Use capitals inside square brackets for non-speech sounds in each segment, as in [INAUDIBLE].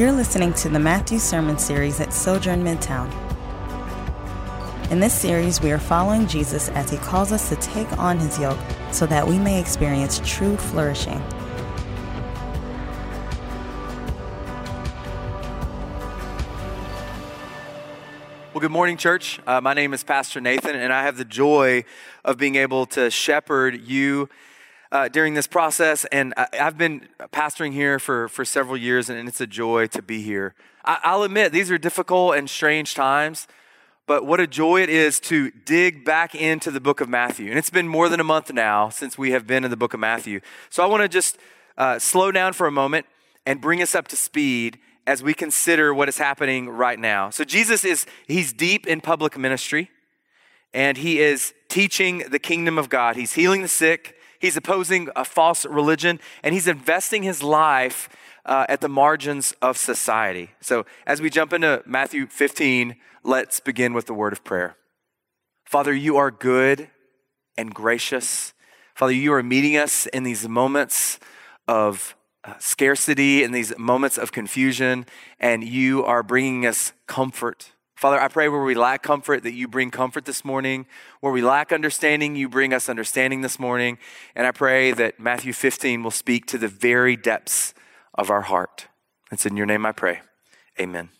You're listening to the Matthew Sermon Series at Sojourn Midtown. In this series, we are following Jesus as he calls us to take on his yoke so that we may experience true flourishing. Well, good morning, church. Uh, my name is Pastor Nathan, and I have the joy of being able to shepherd you uh, during this process. And I, have been pastoring here for, for several years, and it's a joy to be here. I, I'll admit, these are difficult and strange times, but what a joy it is to dig back into the book of Matthew. And it's been more than a month now since we have been in the book of Matthew. So I want to just uh, slow down for a moment and bring us up to speed as we consider what is happening right now. So Jesus is, he's deep in public ministry and he is teaching the kingdom of God. He's healing the sick, He's opposing a false religion, and he's investing his life uh, at the margins of society. So, as we jump into Matthew 15, let's begin with the word of prayer. Father, you are good and gracious. Father, you are meeting us in these moments of uh, scarcity, in these moments of confusion, and you are bringing us comfort. Father, I pray where we lack comfort that you bring comfort this morning. Where we lack understanding, you bring us understanding this morning. And I pray that Matthew 15 will speak to the very depths of our heart. It's in your name I pray. Amen.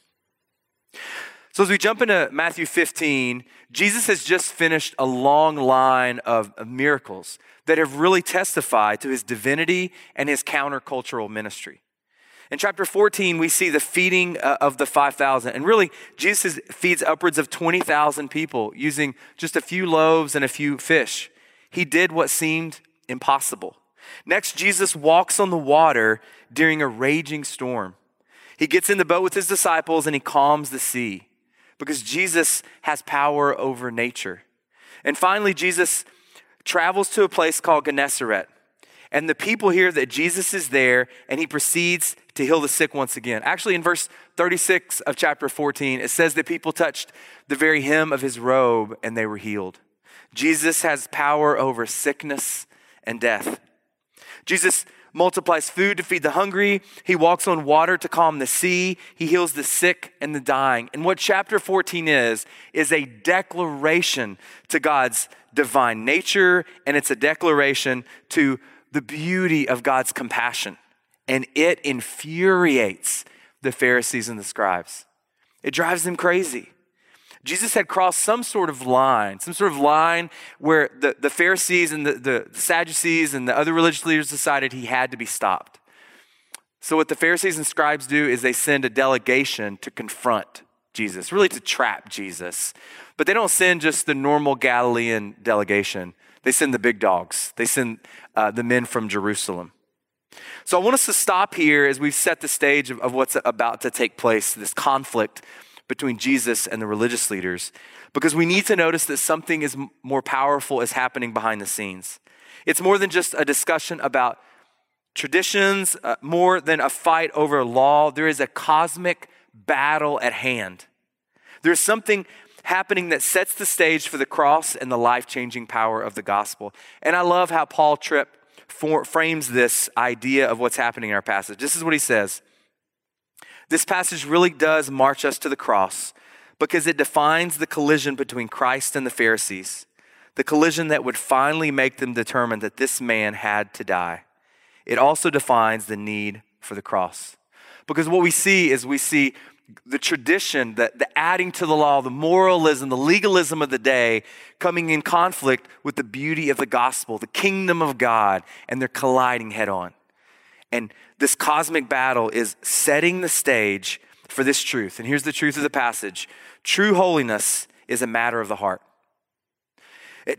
So, as we jump into Matthew 15, Jesus has just finished a long line of, of miracles that have really testified to his divinity and his countercultural ministry. In chapter 14, we see the feeding uh, of the 5,000. And really, Jesus feeds upwards of 20,000 people using just a few loaves and a few fish. He did what seemed impossible. Next, Jesus walks on the water during a raging storm. He gets in the boat with his disciples and he calms the sea because Jesus has power over nature. And finally, Jesus travels to a place called Gennesaret. And the people hear that Jesus is there and he proceeds to heal the sick once again. Actually, in verse 36 of chapter 14, it says that people touched the very hem of his robe and they were healed. Jesus has power over sickness and death. Jesus multiplies food to feed the hungry. He walks on water to calm the sea. He heals the sick and the dying. And what chapter 14 is, is a declaration to God's divine nature, and it's a declaration to the beauty of God's compassion, and it infuriates the Pharisees and the scribes. It drives them crazy. Jesus had crossed some sort of line, some sort of line where the, the Pharisees and the, the Sadducees and the other religious leaders decided he had to be stopped. So, what the Pharisees and scribes do is they send a delegation to confront Jesus, really to trap Jesus. But they don't send just the normal Galilean delegation, they send the big dogs, they send uh, the men from Jerusalem. So I want us to stop here as we've set the stage of, of what's about to take place, this conflict between Jesus and the religious leaders, because we need to notice that something is more powerful is happening behind the scenes. It's more than just a discussion about traditions, uh, more than a fight over law. There is a cosmic battle at hand. There's something happening that sets the stage for the cross and the life changing power of the gospel. And I love how Paul Tripp for, frames this idea of what's happening in our passage. This is what he says This passage really does march us to the cross because it defines the collision between Christ and the Pharisees, the collision that would finally make them determine that this man had to die. It also defines the need for the cross. Because what we see is we see the tradition, the, the adding to the law, the moralism, the legalism of the day coming in conflict with the beauty of the gospel, the kingdom of God, and they're colliding head on. And this cosmic battle is setting the stage for this truth. And here's the truth of the passage true holiness is a matter of the heart.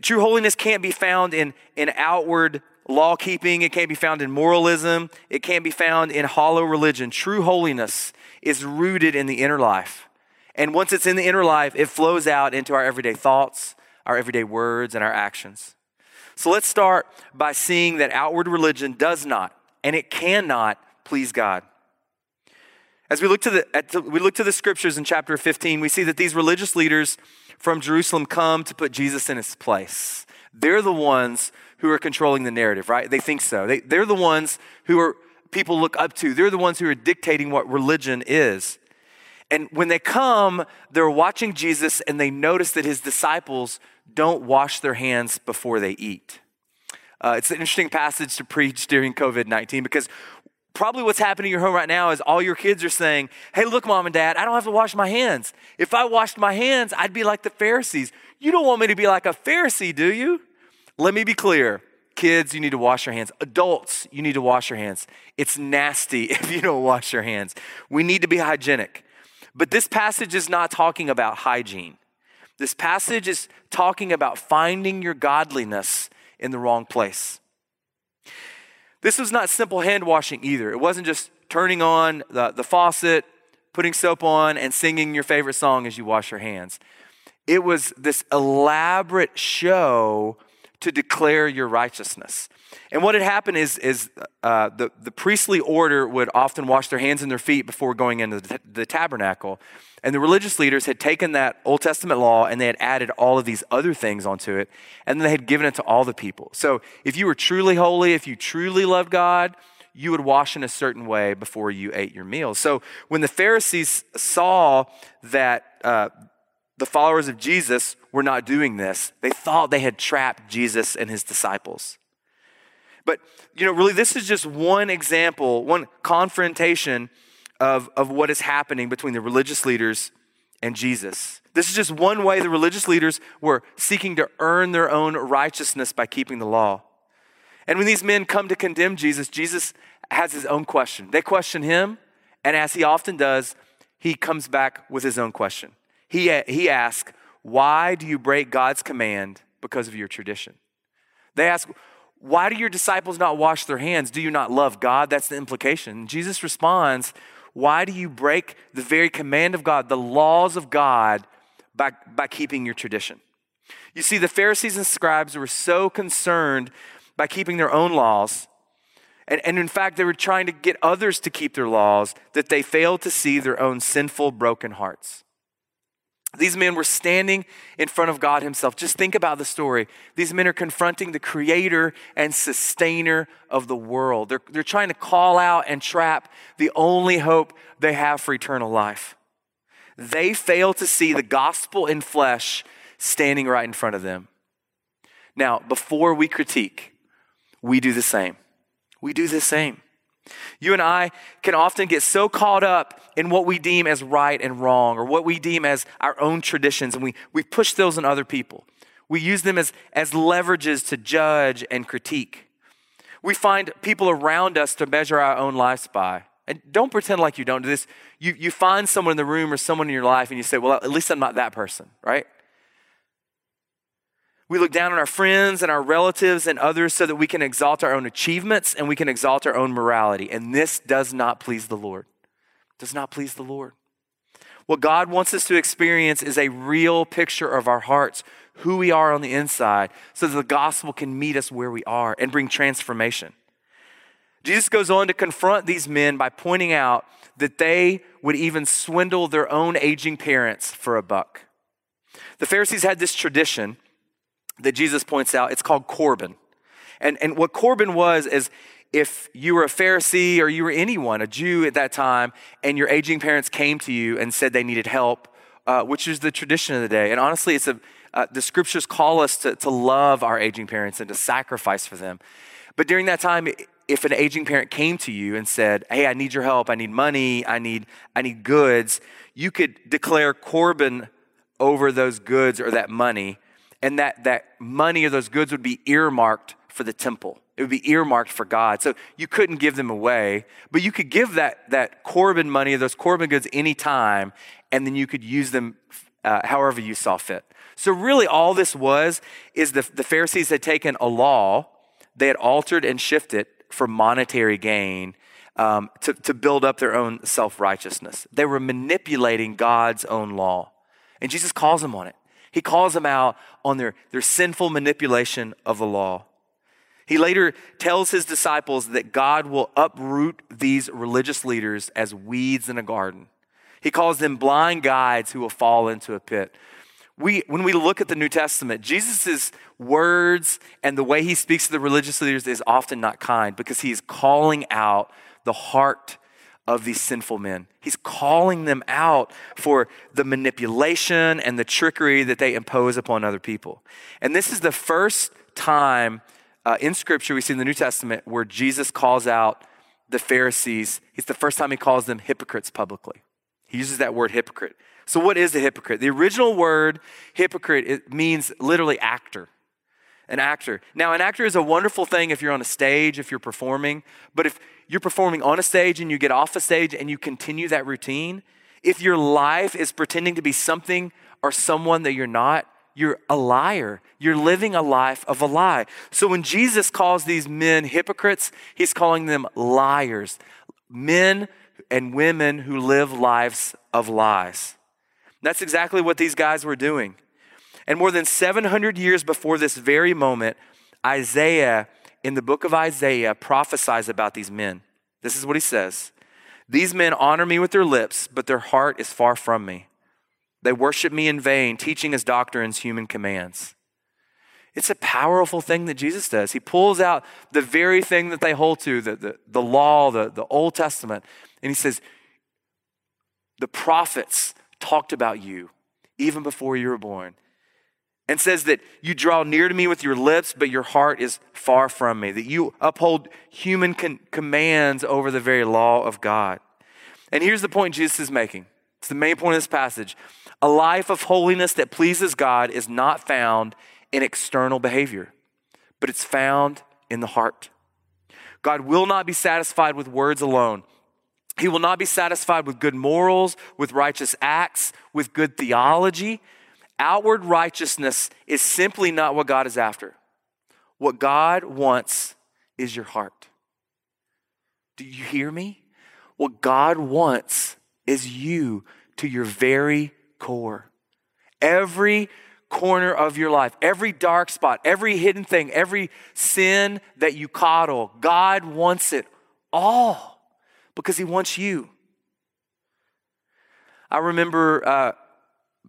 True holiness can't be found in, in outward law keeping, it can't be found in moralism, it can't be found in hollow religion. True holiness is rooted in the inner life. And once it's in the inner life, it flows out into our everyday thoughts, our everyday words, and our actions. So let's start by seeing that outward religion does not and it cannot please God. As we look to the, the, we look to the scriptures in chapter 15, we see that these religious leaders from Jerusalem come to put Jesus in his place. They're the ones who are controlling the narrative, right? They think so. They, they're the ones who are people look up to. They're the ones who are dictating what religion is. And when they come, they're watching Jesus and they notice that his disciples don't wash their hands before they eat. Uh, it's an interesting passage to preach during COVID 19 because probably what's happening in your home right now is all your kids are saying, Hey, look, mom and dad, I don't have to wash my hands. If I washed my hands, I'd be like the Pharisees. You don't want me to be like a Pharisee, do you? Let me be clear. Kids, you need to wash your hands. Adults, you need to wash your hands. It's nasty [LAUGHS] if you don't wash your hands. We need to be hygienic. But this passage is not talking about hygiene. This passage is talking about finding your godliness in the wrong place. This was not simple hand washing either. It wasn't just turning on the, the faucet, putting soap on, and singing your favorite song as you wash your hands. It was this elaborate show to declare your righteousness. And what had happened is, is uh, the, the priestly order would often wash their hands and their feet before going into the, the tabernacle. And the religious leaders had taken that Old Testament law and they had added all of these other things onto it, and then they had given it to all the people. So if you were truly holy, if you truly loved God, you would wash in a certain way before you ate your meals. So when the Pharisees saw that uh, the followers of Jesus were not doing this, they thought they had trapped Jesus and his disciples. But, you know, really, this is just one example, one confrontation of, of what is happening between the religious leaders and Jesus. This is just one way the religious leaders were seeking to earn their own righteousness by keeping the law. And when these men come to condemn Jesus, Jesus has his own question. They question him, and as he often does, he comes back with his own question. He, he asks, Why do you break God's command because of your tradition? They ask, why do your disciples not wash their hands? Do you not love God? That's the implication. Jesus responds, Why do you break the very command of God, the laws of God, by, by keeping your tradition? You see, the Pharisees and scribes were so concerned by keeping their own laws, and, and in fact, they were trying to get others to keep their laws, that they failed to see their own sinful, broken hearts. These men were standing in front of God Himself. Just think about the story. These men are confronting the creator and sustainer of the world. They're, they're trying to call out and trap the only hope they have for eternal life. They fail to see the gospel in flesh standing right in front of them. Now, before we critique, we do the same. We do the same. You and I can often get so caught up in what we deem as right and wrong or what we deem as our own traditions, and we, we push those on other people. We use them as, as leverages to judge and critique. We find people around us to measure our own lives by. And don't pretend like you don't do this. You, you find someone in the room or someone in your life, and you say, Well, at least I'm not that person, right? We look down on our friends and our relatives and others so that we can exalt our own achievements and we can exalt our own morality. And this does not please the Lord. Does not please the Lord. What God wants us to experience is a real picture of our hearts, who we are on the inside, so that the gospel can meet us where we are and bring transformation. Jesus goes on to confront these men by pointing out that they would even swindle their own aging parents for a buck. The Pharisees had this tradition that Jesus points out. It's called Corban. And, and what Corban was is if you were a Pharisee or you were anyone, a Jew at that time, and your aging parents came to you and said they needed help, uh, which is the tradition of the day. And honestly, it's a, uh, the scriptures call us to, to love our aging parents and to sacrifice for them. But during that time, if an aging parent came to you and said, Hey, I need your help, I need money, I need, I need goods, you could declare Corban over those goods or that money and that, that money or those goods would be earmarked for the temple. It would be earmarked for God. So you couldn't give them away, but you could give that, that Corban money or those Corban goods anytime, and then you could use them uh, however you saw fit. So really all this was is the, the Pharisees had taken a law, they had altered and shifted for monetary gain um, to, to build up their own self-righteousness. They were manipulating God's own law. And Jesus calls them on it. He calls them out on their, their sinful manipulation of the law. He later tells his disciples that God will uproot these religious leaders as weeds in a garden. He calls them blind guides who will fall into a pit. we, when we look at the New Testament, Jesus' words and the way he speaks to the religious leaders is often not kind because he is calling out the heart of these sinful men. He's calling them out for the manipulation and the trickery that they impose upon other people. And this is the first time uh, in Scripture we see in the New Testament where Jesus calls out the Pharisees. It's the first time he calls them hypocrites publicly. He uses that word hypocrite. So, what is a hypocrite? The original word hypocrite it means literally actor. An actor. Now, an actor is a wonderful thing if you're on a stage, if you're performing, but if you're performing on a stage and you get off a stage and you continue that routine, if your life is pretending to be something or someone that you're not, you're a liar. You're living a life of a lie. So when Jesus calls these men hypocrites, he's calling them liars, men and women who live lives of lies. That's exactly what these guys were doing. And more than 700 years before this very moment, Isaiah, in the book of Isaiah, prophesies about these men. This is what he says These men honor me with their lips, but their heart is far from me. They worship me in vain, teaching as doctrines human commands. It's a powerful thing that Jesus does. He pulls out the very thing that they hold to, the, the, the law, the, the Old Testament, and he says, The prophets talked about you even before you were born. And says that you draw near to me with your lips, but your heart is far from me, that you uphold human con- commands over the very law of God. And here's the point Jesus is making it's the main point of this passage. A life of holiness that pleases God is not found in external behavior, but it's found in the heart. God will not be satisfied with words alone. He will not be satisfied with good morals, with righteous acts, with good theology. Outward righteousness is simply not what God is after. What God wants is your heart. Do you hear me? What God wants is you to your very core. Every corner of your life, every dark spot, every hidden thing, every sin that you coddle, God wants it all because He wants you. I remember uh,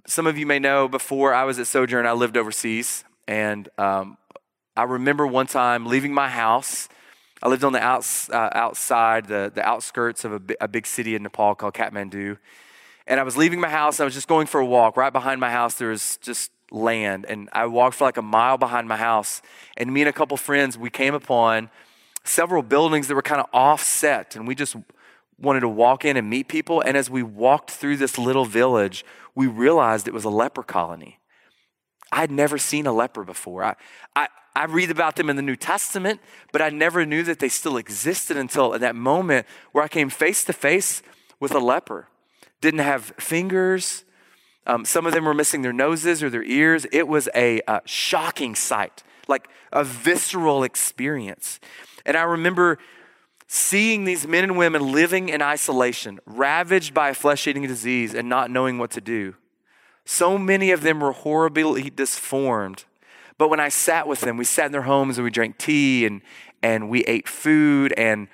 some of you may know before I was at Sojourn, I lived overseas. And um, I remember one time leaving my house. I lived on the outs, uh, outside, the, the outskirts of a, a big city in Nepal called Kathmandu. And I was leaving my house. I was just going for a walk. Right behind my house, there was just land. And I walked for like a mile behind my house. And me and a couple friends, we came upon several buildings that were kind of offset, and we just wanted to walk in and meet people. And as we walked through this little village, we realized it was a leper colony. I had never seen a leper before. I, I, I read about them in the New Testament, but I never knew that they still existed until at that moment where I came face to face with a leper. Didn't have fingers. Um, some of them were missing their noses or their ears. It was a uh, shocking sight, like a visceral experience. And I remember seeing these men and women living in isolation, ravaged by a flesh eating disease, and not knowing what to do. So many of them were horribly disformed. But when I sat with them, we sat in their homes and we drank tea and, and we ate food and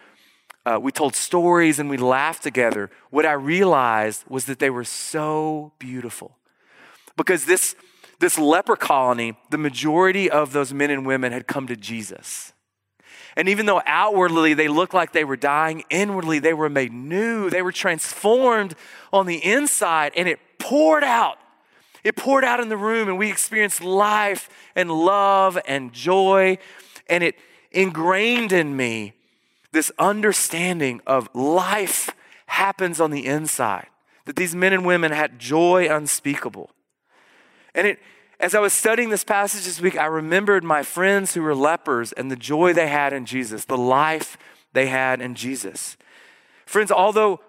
uh, we told stories and we laughed together. What I realized was that they were so beautiful. Because this, this leper colony, the majority of those men and women had come to Jesus. And even though outwardly they looked like they were dying, inwardly they were made new. They were transformed on the inside, and it poured out. It poured out in the room, and we experienced life and love and joy. And it ingrained in me this understanding of life happens on the inside, that these men and women had joy unspeakable. And it, as I was studying this passage this week, I remembered my friends who were lepers and the joy they had in Jesus, the life they had in Jesus. Friends, although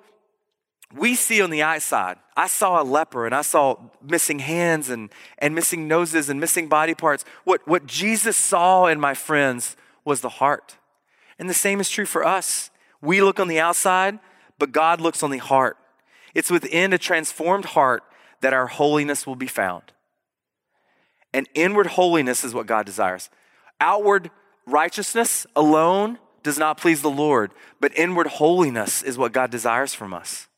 we see on the outside, I saw a leper and I saw missing hands and, and missing noses and missing body parts. What, what Jesus saw in my friends was the heart. And the same is true for us. We look on the outside, but God looks on the heart. It's within a transformed heart that our holiness will be found. And inward holiness is what God desires. Outward righteousness alone does not please the Lord, but inward holiness is what God desires from us.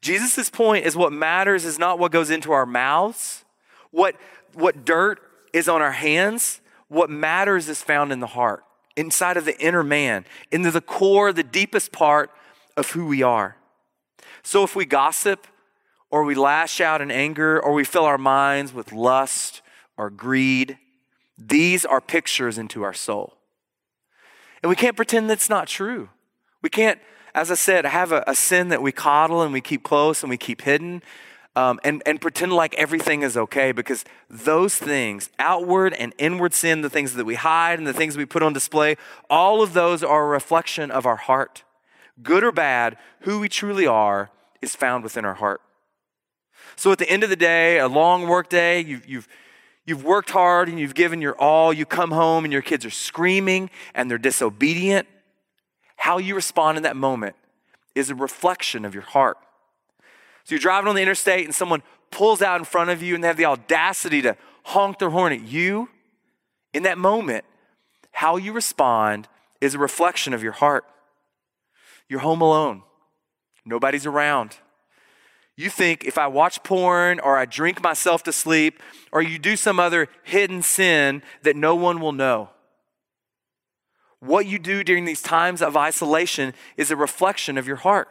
Jesus' point is what matters is not what goes into our mouths, What, what dirt is on our hands, what matters is found in the heart, inside of the inner man, into the core, the deepest part of who we are. So if we gossip, or we lash out in anger, or we fill our minds with lust or greed, these are pictures into our soul. And we can't pretend that's not true. We can't, as I said, have a, a sin that we coddle and we keep close and we keep hidden um, and, and pretend like everything is okay because those things, outward and inward sin, the things that we hide and the things we put on display, all of those are a reflection of our heart. Good or bad, who we truly are is found within our heart. So at the end of the day, a long work day, you've, you've, you've worked hard and you've given your all. You come home and your kids are screaming and they're disobedient. How you respond in that moment is a reflection of your heart. So you're driving on the interstate and someone pulls out in front of you and they have the audacity to honk their horn at you. In that moment, how you respond is a reflection of your heart. You're home alone, nobody's around. You think if I watch porn or I drink myself to sleep or you do some other hidden sin that no one will know. What you do during these times of isolation is a reflection of your heart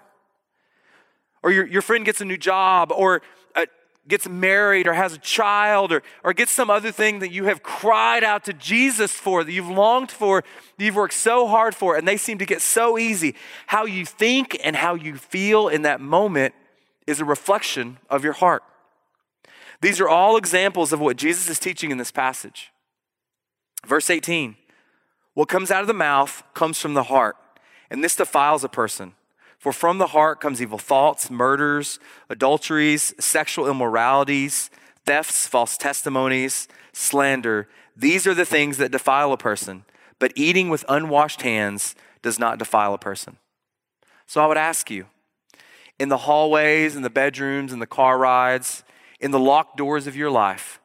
or your, your friend gets a new job, or uh, gets married, or has a child, or, or gets some other thing that you have cried out to Jesus for, that you've longed for, that you've worked so hard for, and they seem to get so easy. How you think and how you feel in that moment is a reflection of your heart. These are all examples of what Jesus is teaching in this passage. Verse 18 What comes out of the mouth comes from the heart, and this defiles a person. For from the heart comes evil thoughts, murders, adulteries, sexual immoralities, thefts, false testimonies, slander. These are the things that defile a person, but eating with unwashed hands does not defile a person. So I would ask you, in the hallways, in the bedrooms, in the car rides, in the locked doors of your life,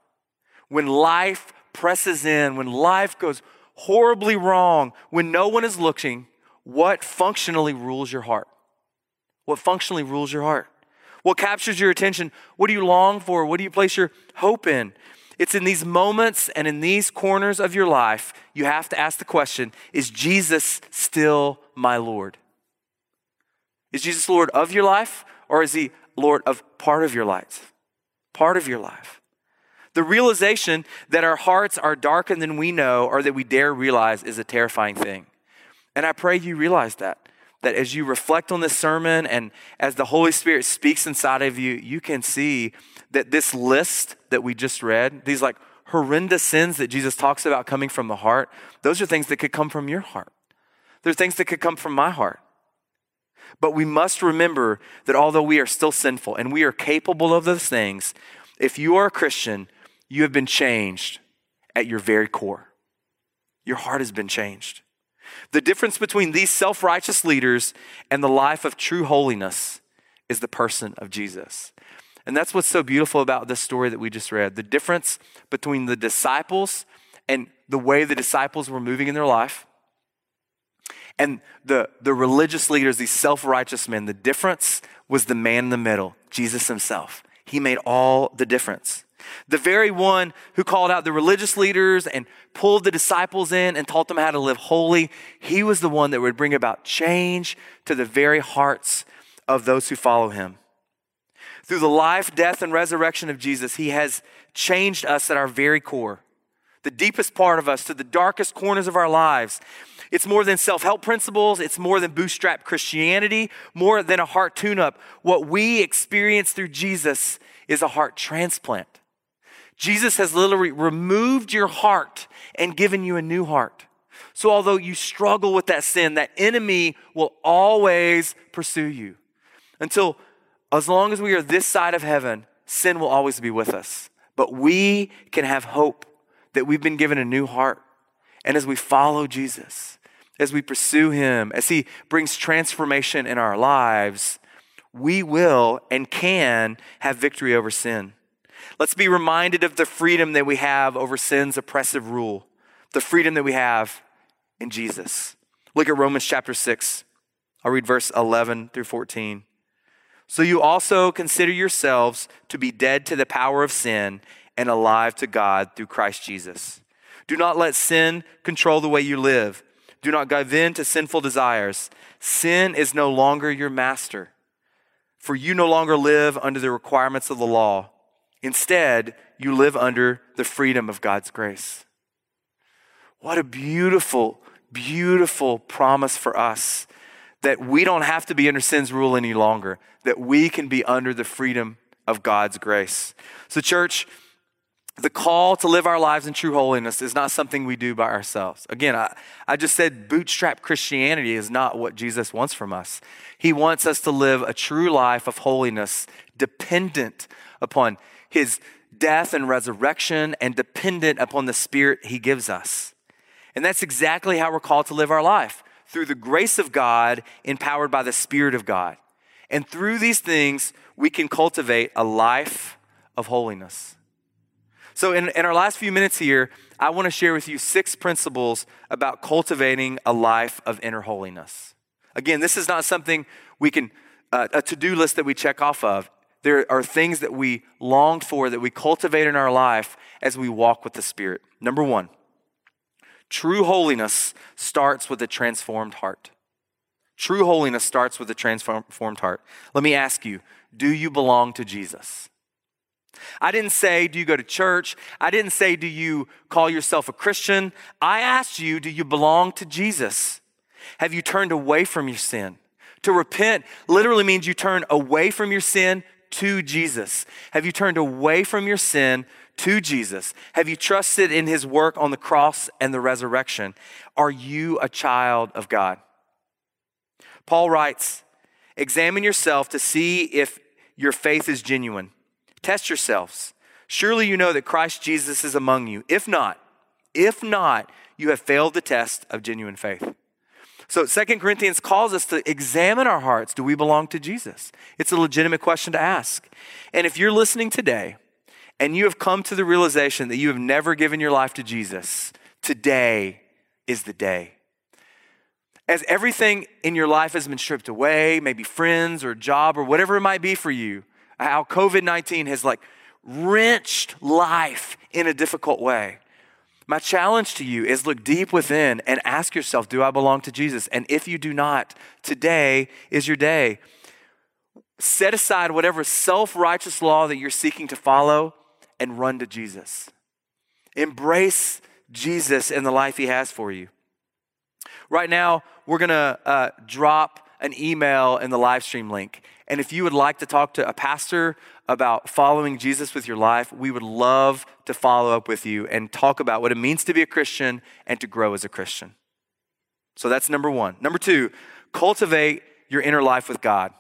when life presses in, when life goes horribly wrong, when no one is looking, what functionally rules your heart? What functionally rules your heart? What captures your attention? What do you long for? What do you place your hope in? It's in these moments and in these corners of your life, you have to ask the question Is Jesus still my Lord? Is Jesus Lord of your life or is he Lord of part of your life? Part of your life. The realization that our hearts are darker than we know or that we dare realize is a terrifying thing. And I pray you realize that that as you reflect on this sermon and as the Holy Spirit speaks inside of you, you can see that this list that we just read, these like horrendous sins that Jesus talks about coming from the heart, those are things that could come from your heart. They're things that could come from my heart. But we must remember that although we are still sinful and we are capable of those things, if you are a Christian, you have been changed at your very core. Your heart has been changed. The difference between these self righteous leaders and the life of true holiness is the person of Jesus. And that's what's so beautiful about this story that we just read. The difference between the disciples and the way the disciples were moving in their life and the, the religious leaders, these self righteous men, the difference was the man in the middle, Jesus himself. He made all the difference. The very one who called out the religious leaders and pulled the disciples in and taught them how to live holy, he was the one that would bring about change to the very hearts of those who follow him. Through the life, death, and resurrection of Jesus, he has changed us at our very core, the deepest part of us, to the darkest corners of our lives. It's more than self help principles. It's more than bootstrap Christianity, more than a heart tune up. What we experience through Jesus is a heart transplant. Jesus has literally removed your heart and given you a new heart. So, although you struggle with that sin, that enemy will always pursue you. Until, as long as we are this side of heaven, sin will always be with us. But we can have hope that we've been given a new heart. And as we follow Jesus, as we pursue him, as he brings transformation in our lives, we will and can have victory over sin. Let's be reminded of the freedom that we have over sin's oppressive rule, the freedom that we have in Jesus. Look at Romans chapter 6. I'll read verse 11 through 14. So you also consider yourselves to be dead to the power of sin and alive to God through Christ Jesus. Do not let sin control the way you live. Do not give in to sinful desires. Sin is no longer your master, for you no longer live under the requirements of the law. Instead, you live under the freedom of God's grace. What a beautiful, beautiful promise for us that we don't have to be under sin's rule any longer, that we can be under the freedom of God's grace. So, church, the call to live our lives in true holiness is not something we do by ourselves. Again, I, I just said bootstrap Christianity is not what Jesus wants from us. He wants us to live a true life of holiness dependent upon his death and resurrection and dependent upon the Spirit he gives us. And that's exactly how we're called to live our life through the grace of God, empowered by the Spirit of God. And through these things, we can cultivate a life of holiness. So, in, in our last few minutes here, I want to share with you six principles about cultivating a life of inner holiness. Again, this is not something we can, uh, a to do list that we check off of. There are things that we long for, that we cultivate in our life as we walk with the Spirit. Number one, true holiness starts with a transformed heart. True holiness starts with a transformed heart. Let me ask you do you belong to Jesus? I didn't say, Do you go to church? I didn't say, Do you call yourself a Christian? I asked you, Do you belong to Jesus? Have you turned away from your sin? To repent literally means you turn away from your sin to Jesus. Have you turned away from your sin to Jesus? Have you trusted in his work on the cross and the resurrection? Are you a child of God? Paul writes, Examine yourself to see if your faith is genuine. Test yourselves. Surely you know that Christ Jesus is among you. If not, if not, you have failed the test of genuine faith. So Second Corinthians calls us to examine our hearts. Do we belong to Jesus? It's a legitimate question to ask. And if you're listening today and you have come to the realization that you have never given your life to Jesus, today is the day. As everything in your life has been stripped away, maybe friends or job or whatever it might be for you, how COVID 19 has like wrenched life in a difficult way. My challenge to you is look deep within and ask yourself, do I belong to Jesus? And if you do not, today is your day. Set aside whatever self righteous law that you're seeking to follow and run to Jesus. Embrace Jesus and the life he has for you. Right now, we're going to uh, drop an email in the live stream link. And if you would like to talk to a pastor about following Jesus with your life, we would love to follow up with you and talk about what it means to be a Christian and to grow as a Christian. So that's number one. Number two, cultivate your inner life with God.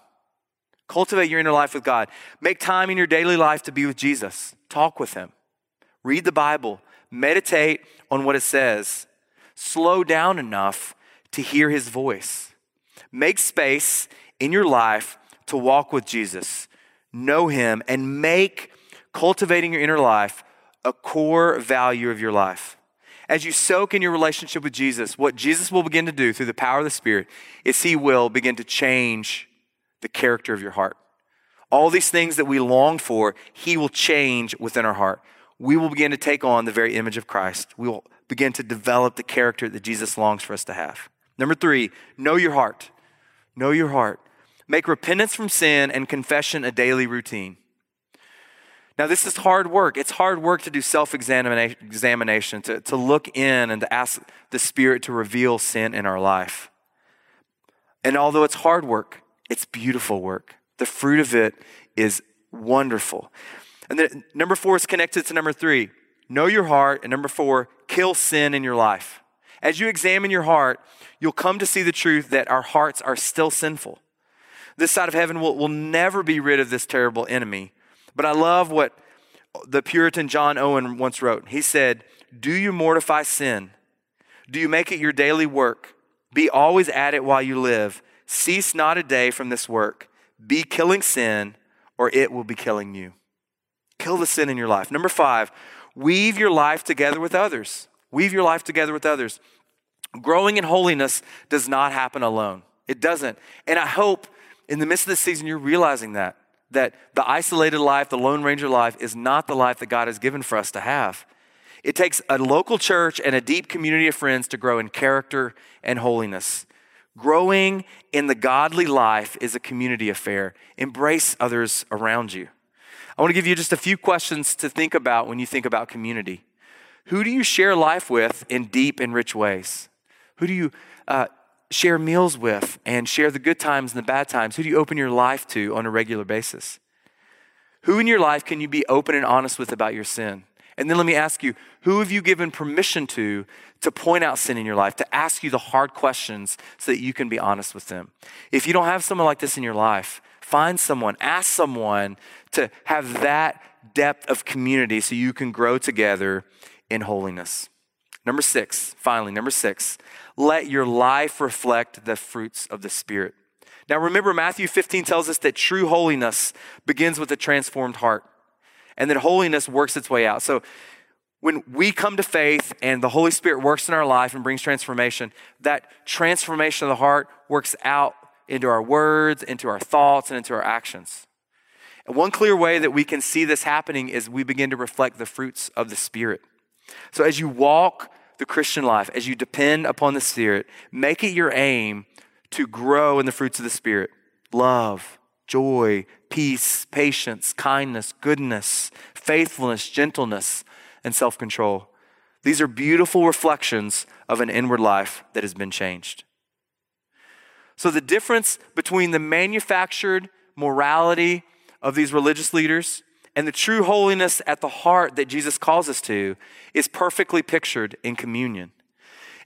Cultivate your inner life with God. Make time in your daily life to be with Jesus. Talk with Him. Read the Bible. Meditate on what it says. Slow down enough to hear His voice. Make space in your life to walk with Jesus, know Him, and make cultivating your inner life a core value of your life. As you soak in your relationship with Jesus, what Jesus will begin to do through the power of the Spirit is He will begin to change the character of your heart. All these things that we long for, He will change within our heart. We will begin to take on the very image of Christ. We will begin to develop the character that Jesus longs for us to have. Number three, know your heart. Know your heart. Make repentance from sin and confession a daily routine. Now, this is hard work. It's hard work to do self examination, to, to look in and to ask the Spirit to reveal sin in our life. And although it's hard work, it's beautiful work. The fruit of it is wonderful. And then number four is connected to number three know your heart. And number four, kill sin in your life. As you examine your heart, you'll come to see the truth that our hearts are still sinful. This side of heaven will, will never be rid of this terrible enemy. But I love what the Puritan John Owen once wrote. He said, Do you mortify sin? Do you make it your daily work? Be always at it while you live. Cease not a day from this work. Be killing sin, or it will be killing you. Kill the sin in your life. Number five, weave your life together with others. Weave your life together with others. Growing in holiness does not happen alone. It doesn't. And I hope in the midst of this season you're realizing that. that the isolated life, the Lone Ranger life, is not the life that God has given for us to have. It takes a local church and a deep community of friends to grow in character and holiness. Growing in the godly life is a community affair. Embrace others around you. I want to give you just a few questions to think about when you think about community. Who do you share life with in deep and rich ways? Who do you uh, share meals with and share the good times and the bad times? Who do you open your life to on a regular basis? Who in your life can you be open and honest with about your sin? And then let me ask you, who have you given permission to to point out sin in your life, to ask you the hard questions so that you can be honest with them? If you don't have someone like this in your life, find someone, ask someone to have that depth of community so you can grow together in holiness. Number six, finally, number six, let your life reflect the fruits of the Spirit. Now, remember, Matthew 15 tells us that true holiness begins with a transformed heart and that holiness works its way out. So, when we come to faith and the Holy Spirit works in our life and brings transformation, that transformation of the heart works out into our words, into our thoughts, and into our actions. And one clear way that we can see this happening is we begin to reflect the fruits of the Spirit. So as you walk the Christian life, as you depend upon the Spirit, make it your aim to grow in the fruits of the Spirit love, joy, peace, patience, kindness, goodness, faithfulness, gentleness, and self control. These are beautiful reflections of an inward life that has been changed. So, the difference between the manufactured morality of these religious leaders and the true holiness at the heart that Jesus calls us to is perfectly pictured in communion.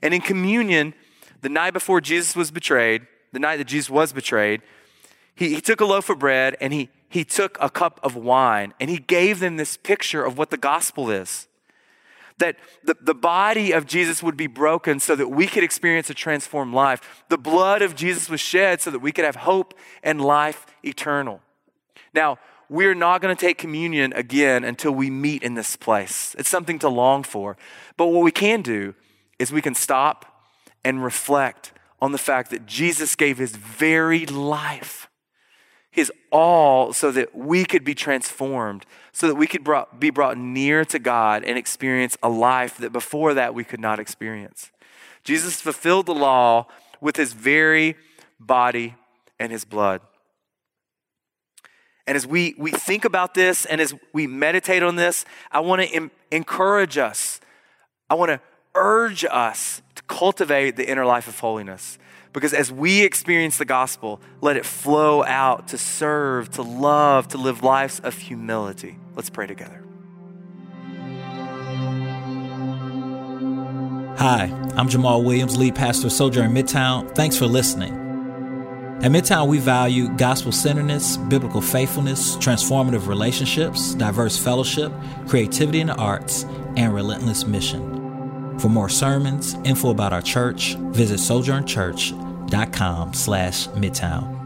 And in communion, the night before Jesus was betrayed, the night that Jesus was betrayed, he, he took a loaf of bread and he, he took a cup of wine and he gave them this picture of what the gospel is. That the, the body of Jesus would be broken so that we could experience a transformed life. The blood of Jesus was shed so that we could have hope and life eternal. Now, we're not going to take communion again until we meet in this place. It's something to long for. But what we can do is we can stop and reflect on the fact that Jesus gave his very life, his all, so that we could be transformed, so that we could brought, be brought near to God and experience a life that before that we could not experience. Jesus fulfilled the law with his very body and his blood. And as we, we think about this and as we meditate on this, I want to Im- encourage us. I want to urge us to cultivate the inner life of holiness. Because as we experience the gospel, let it flow out to serve, to love, to live lives of humility. Let's pray together. Hi, I'm Jamal Williams, lead pastor of Sojourn Midtown. Thanks for listening. At Midtown, we value gospel centeredness, biblical faithfulness, transformative relationships, diverse fellowship, creativity in the arts, and relentless mission. For more sermons, info about our church, visit sojournchurch.com slash midtown.